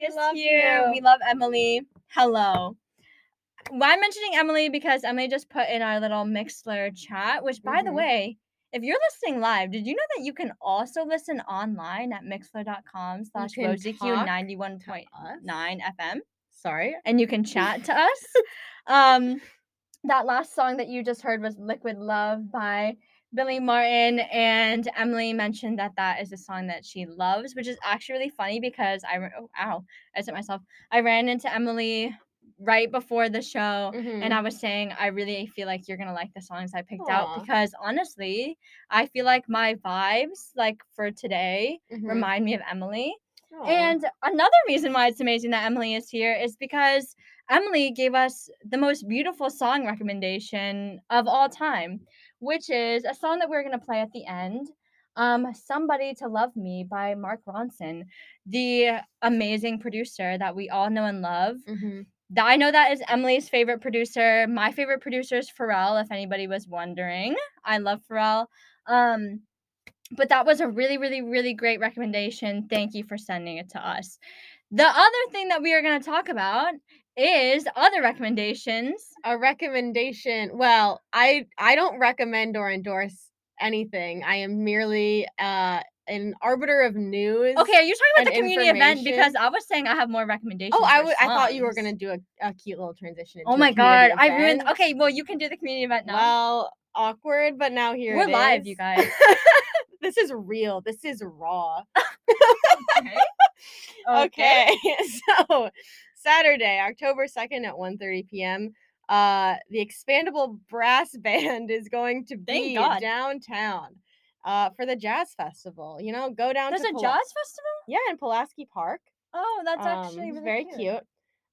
is love here. you. We love Emily. Hello. Why I'm mentioning Emily because Emily just put in our little Mixlr chat, which by the Mhm. way, if you're listening live, did you know that you can also listen online at mixlr.com slash can rosyq talk 91.9 FM Sorry. and you can chat to us. Um, that last song that you just heard was Liquid Love by Billy Martin, and Emily mentioned that that is a song that she loves, which is actually really funny because I, oh, ow, I said myself. I ran into Emily right before the show, and Mhm. I was saying, I really feel like you're gonna like the songs I picked Aw. out because honestly, I feel like my vibes, like for today, Mhm. remind me of Emily. Aw. And another reason why it's amazing that Emily is here is because Emily gave us the most beautiful song recommendation of all time, which is a song that we're going to play at the end. Um, Somebody to Love Me by Mark Ronson, the amazing producer that we all know and love. Mhm. I know that is Emily's favorite producer. My favorite producer is Pharrell, if anybody was wondering. I love Pharrell. Um, but that was a really, really, really great recommendation. Thank you for sending it to us. The other thing that we are going to talk about is other recommendations. a recommendation. Well, I I don't recommend or endorse anything. I am merely uh an arbiter of news. Okay, are you talking about the community event? Because. I was saying I have more recommendations. Oh, I would- I thought you were gonna do a, a cute little transition. Into Oh my god, community I ruined. Okay, well you can do the community event now. Well, awkward, but now here We're live, is. you guys. this is real. This is raw. okay. Okay. so Saturday, October 2nd at 1:30 p.m. Uh the expandable brass band is going to be downtown uh for the jazz festival. You know, go down There's to a Pula- jazz festival. Yeah, in Pulaski Park. Oh, that's Um, actually really very cute.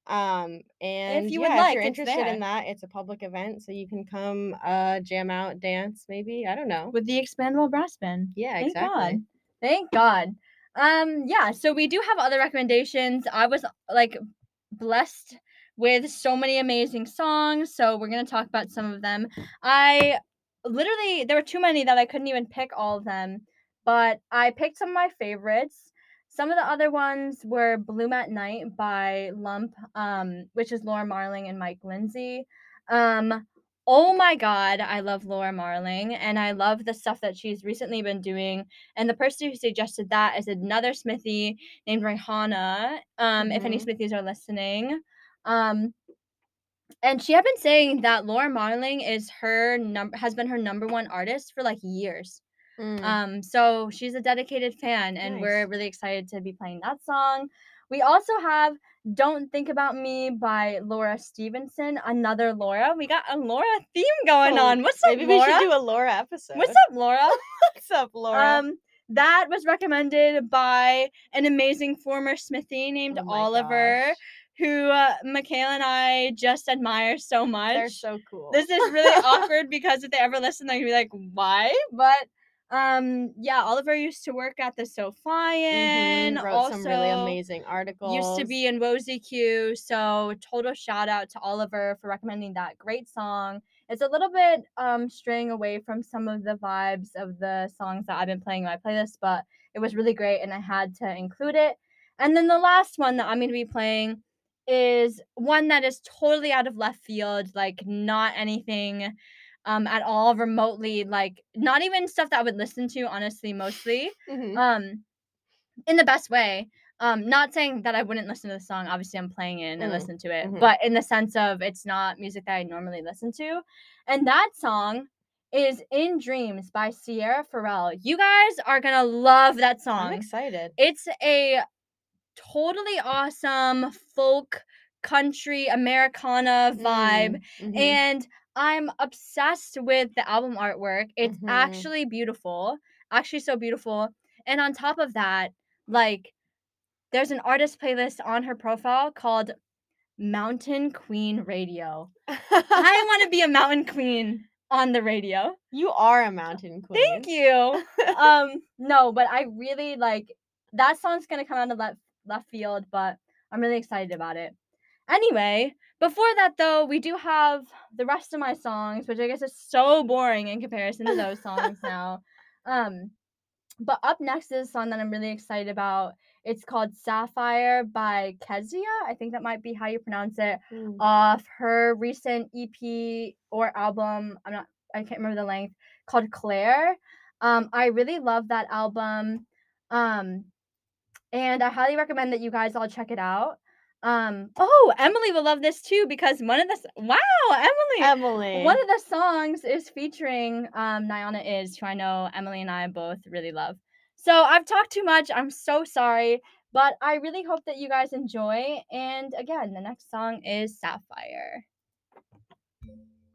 Um and if you yeah, would like, if you're interested in that, it's a public event, so you can come uh jam out, dance, maybe. I don't know. with the expandable brass band. Yeah, Thank exactly. God. Thank God. Um, yeah, so we do have other recommendations. I was like blessed with so many amazing songs, so we're gonna talk about some of them. I literally there were too many that I couldn't even pick all of them, but I picked some of my favorites. Some of the other ones were Bloom at Night by Lump, um, which is Laura Marling and Mike Lindsay. Um, oh my god, I love Laura Marling and I love the stuff that she's recently been doing. And the person who suggested that is another Smithie named Rihanna. Um, if any Mhm. Smithies are listening. Um, and she had been saying that Laura Marling is her number has been her number one artist for like years. Mm. Um, so she's a dedicated fan, and we're really excited to be playing that song. We also have Don't Think About Me by Laura Stevenson, another Laura. We got a Laura theme going Oh, on. What's up, Maybe Laura? we should do a Laura episode. What's up, Laura? What's up, Laura? Um, that was recommended by an amazing former Smithie named Oh Oliver, gosh. who uh, Michaela and I just admire so much They're so cool. this is really awkward because if they ever listen, they're gonna be like, "Why?" But um, yeah, Oliver used to work at the Sophian. Mhm, wrote also some really amazing articles. Used to be in WOZQ. So total shout out to Oliver for recommending that great song. It's a little bit um straying away from some of the vibes of the songs that I've been playing in my playlist, but it was really great and I had to include it. And then the last one that I'm going to be playing is one that is totally out of left field, like not anything um at all remotely like not even stuff that I would listen to honestly mostly. Mhm. Um in the best way. Um not saying that I wouldn't listen to the song, obviously I'm playing it and Mm, listen to it, mhm. but in the sense of it's not music that I normally listen to. And that song is In Dreams by Sierra Ferrell. You guys are going to love that song. I'm excited. It's a totally awesome folk country Americana vibe Mm, mhm. and I'm obsessed with the album artwork. It's Mhm. actually beautiful. Actually so beautiful. And on top of that, like there's an artist playlist on her profile called Mountain Queen Radio. I want to be a mountain queen on the radio. you are a mountain queen. Thank you. um no but i really like that song's gonna come out of left left field but i'm really excited about it anyway before that though we do have the rest of my songs which i guess is so boring in comparison to those songs now um but up next is a song that i'm really excited about It's called Sapphire by Kezia. I think that might be how you pronounce it. Mm. Off her recent EP or album. I'm not. I can't remember the length. Called Claire. Um, I really love that album. Um, and I highly recommend that you guys all check it out. Um, oh, Emily will love this too because one of the wow, Emily, Emily. one of the songs is featuring um Nyana is who I know Emily and I both really love. So I've talked too much. I'm so sorry, but I really hope that you guys enjoy. And again, the next song is Sapphire.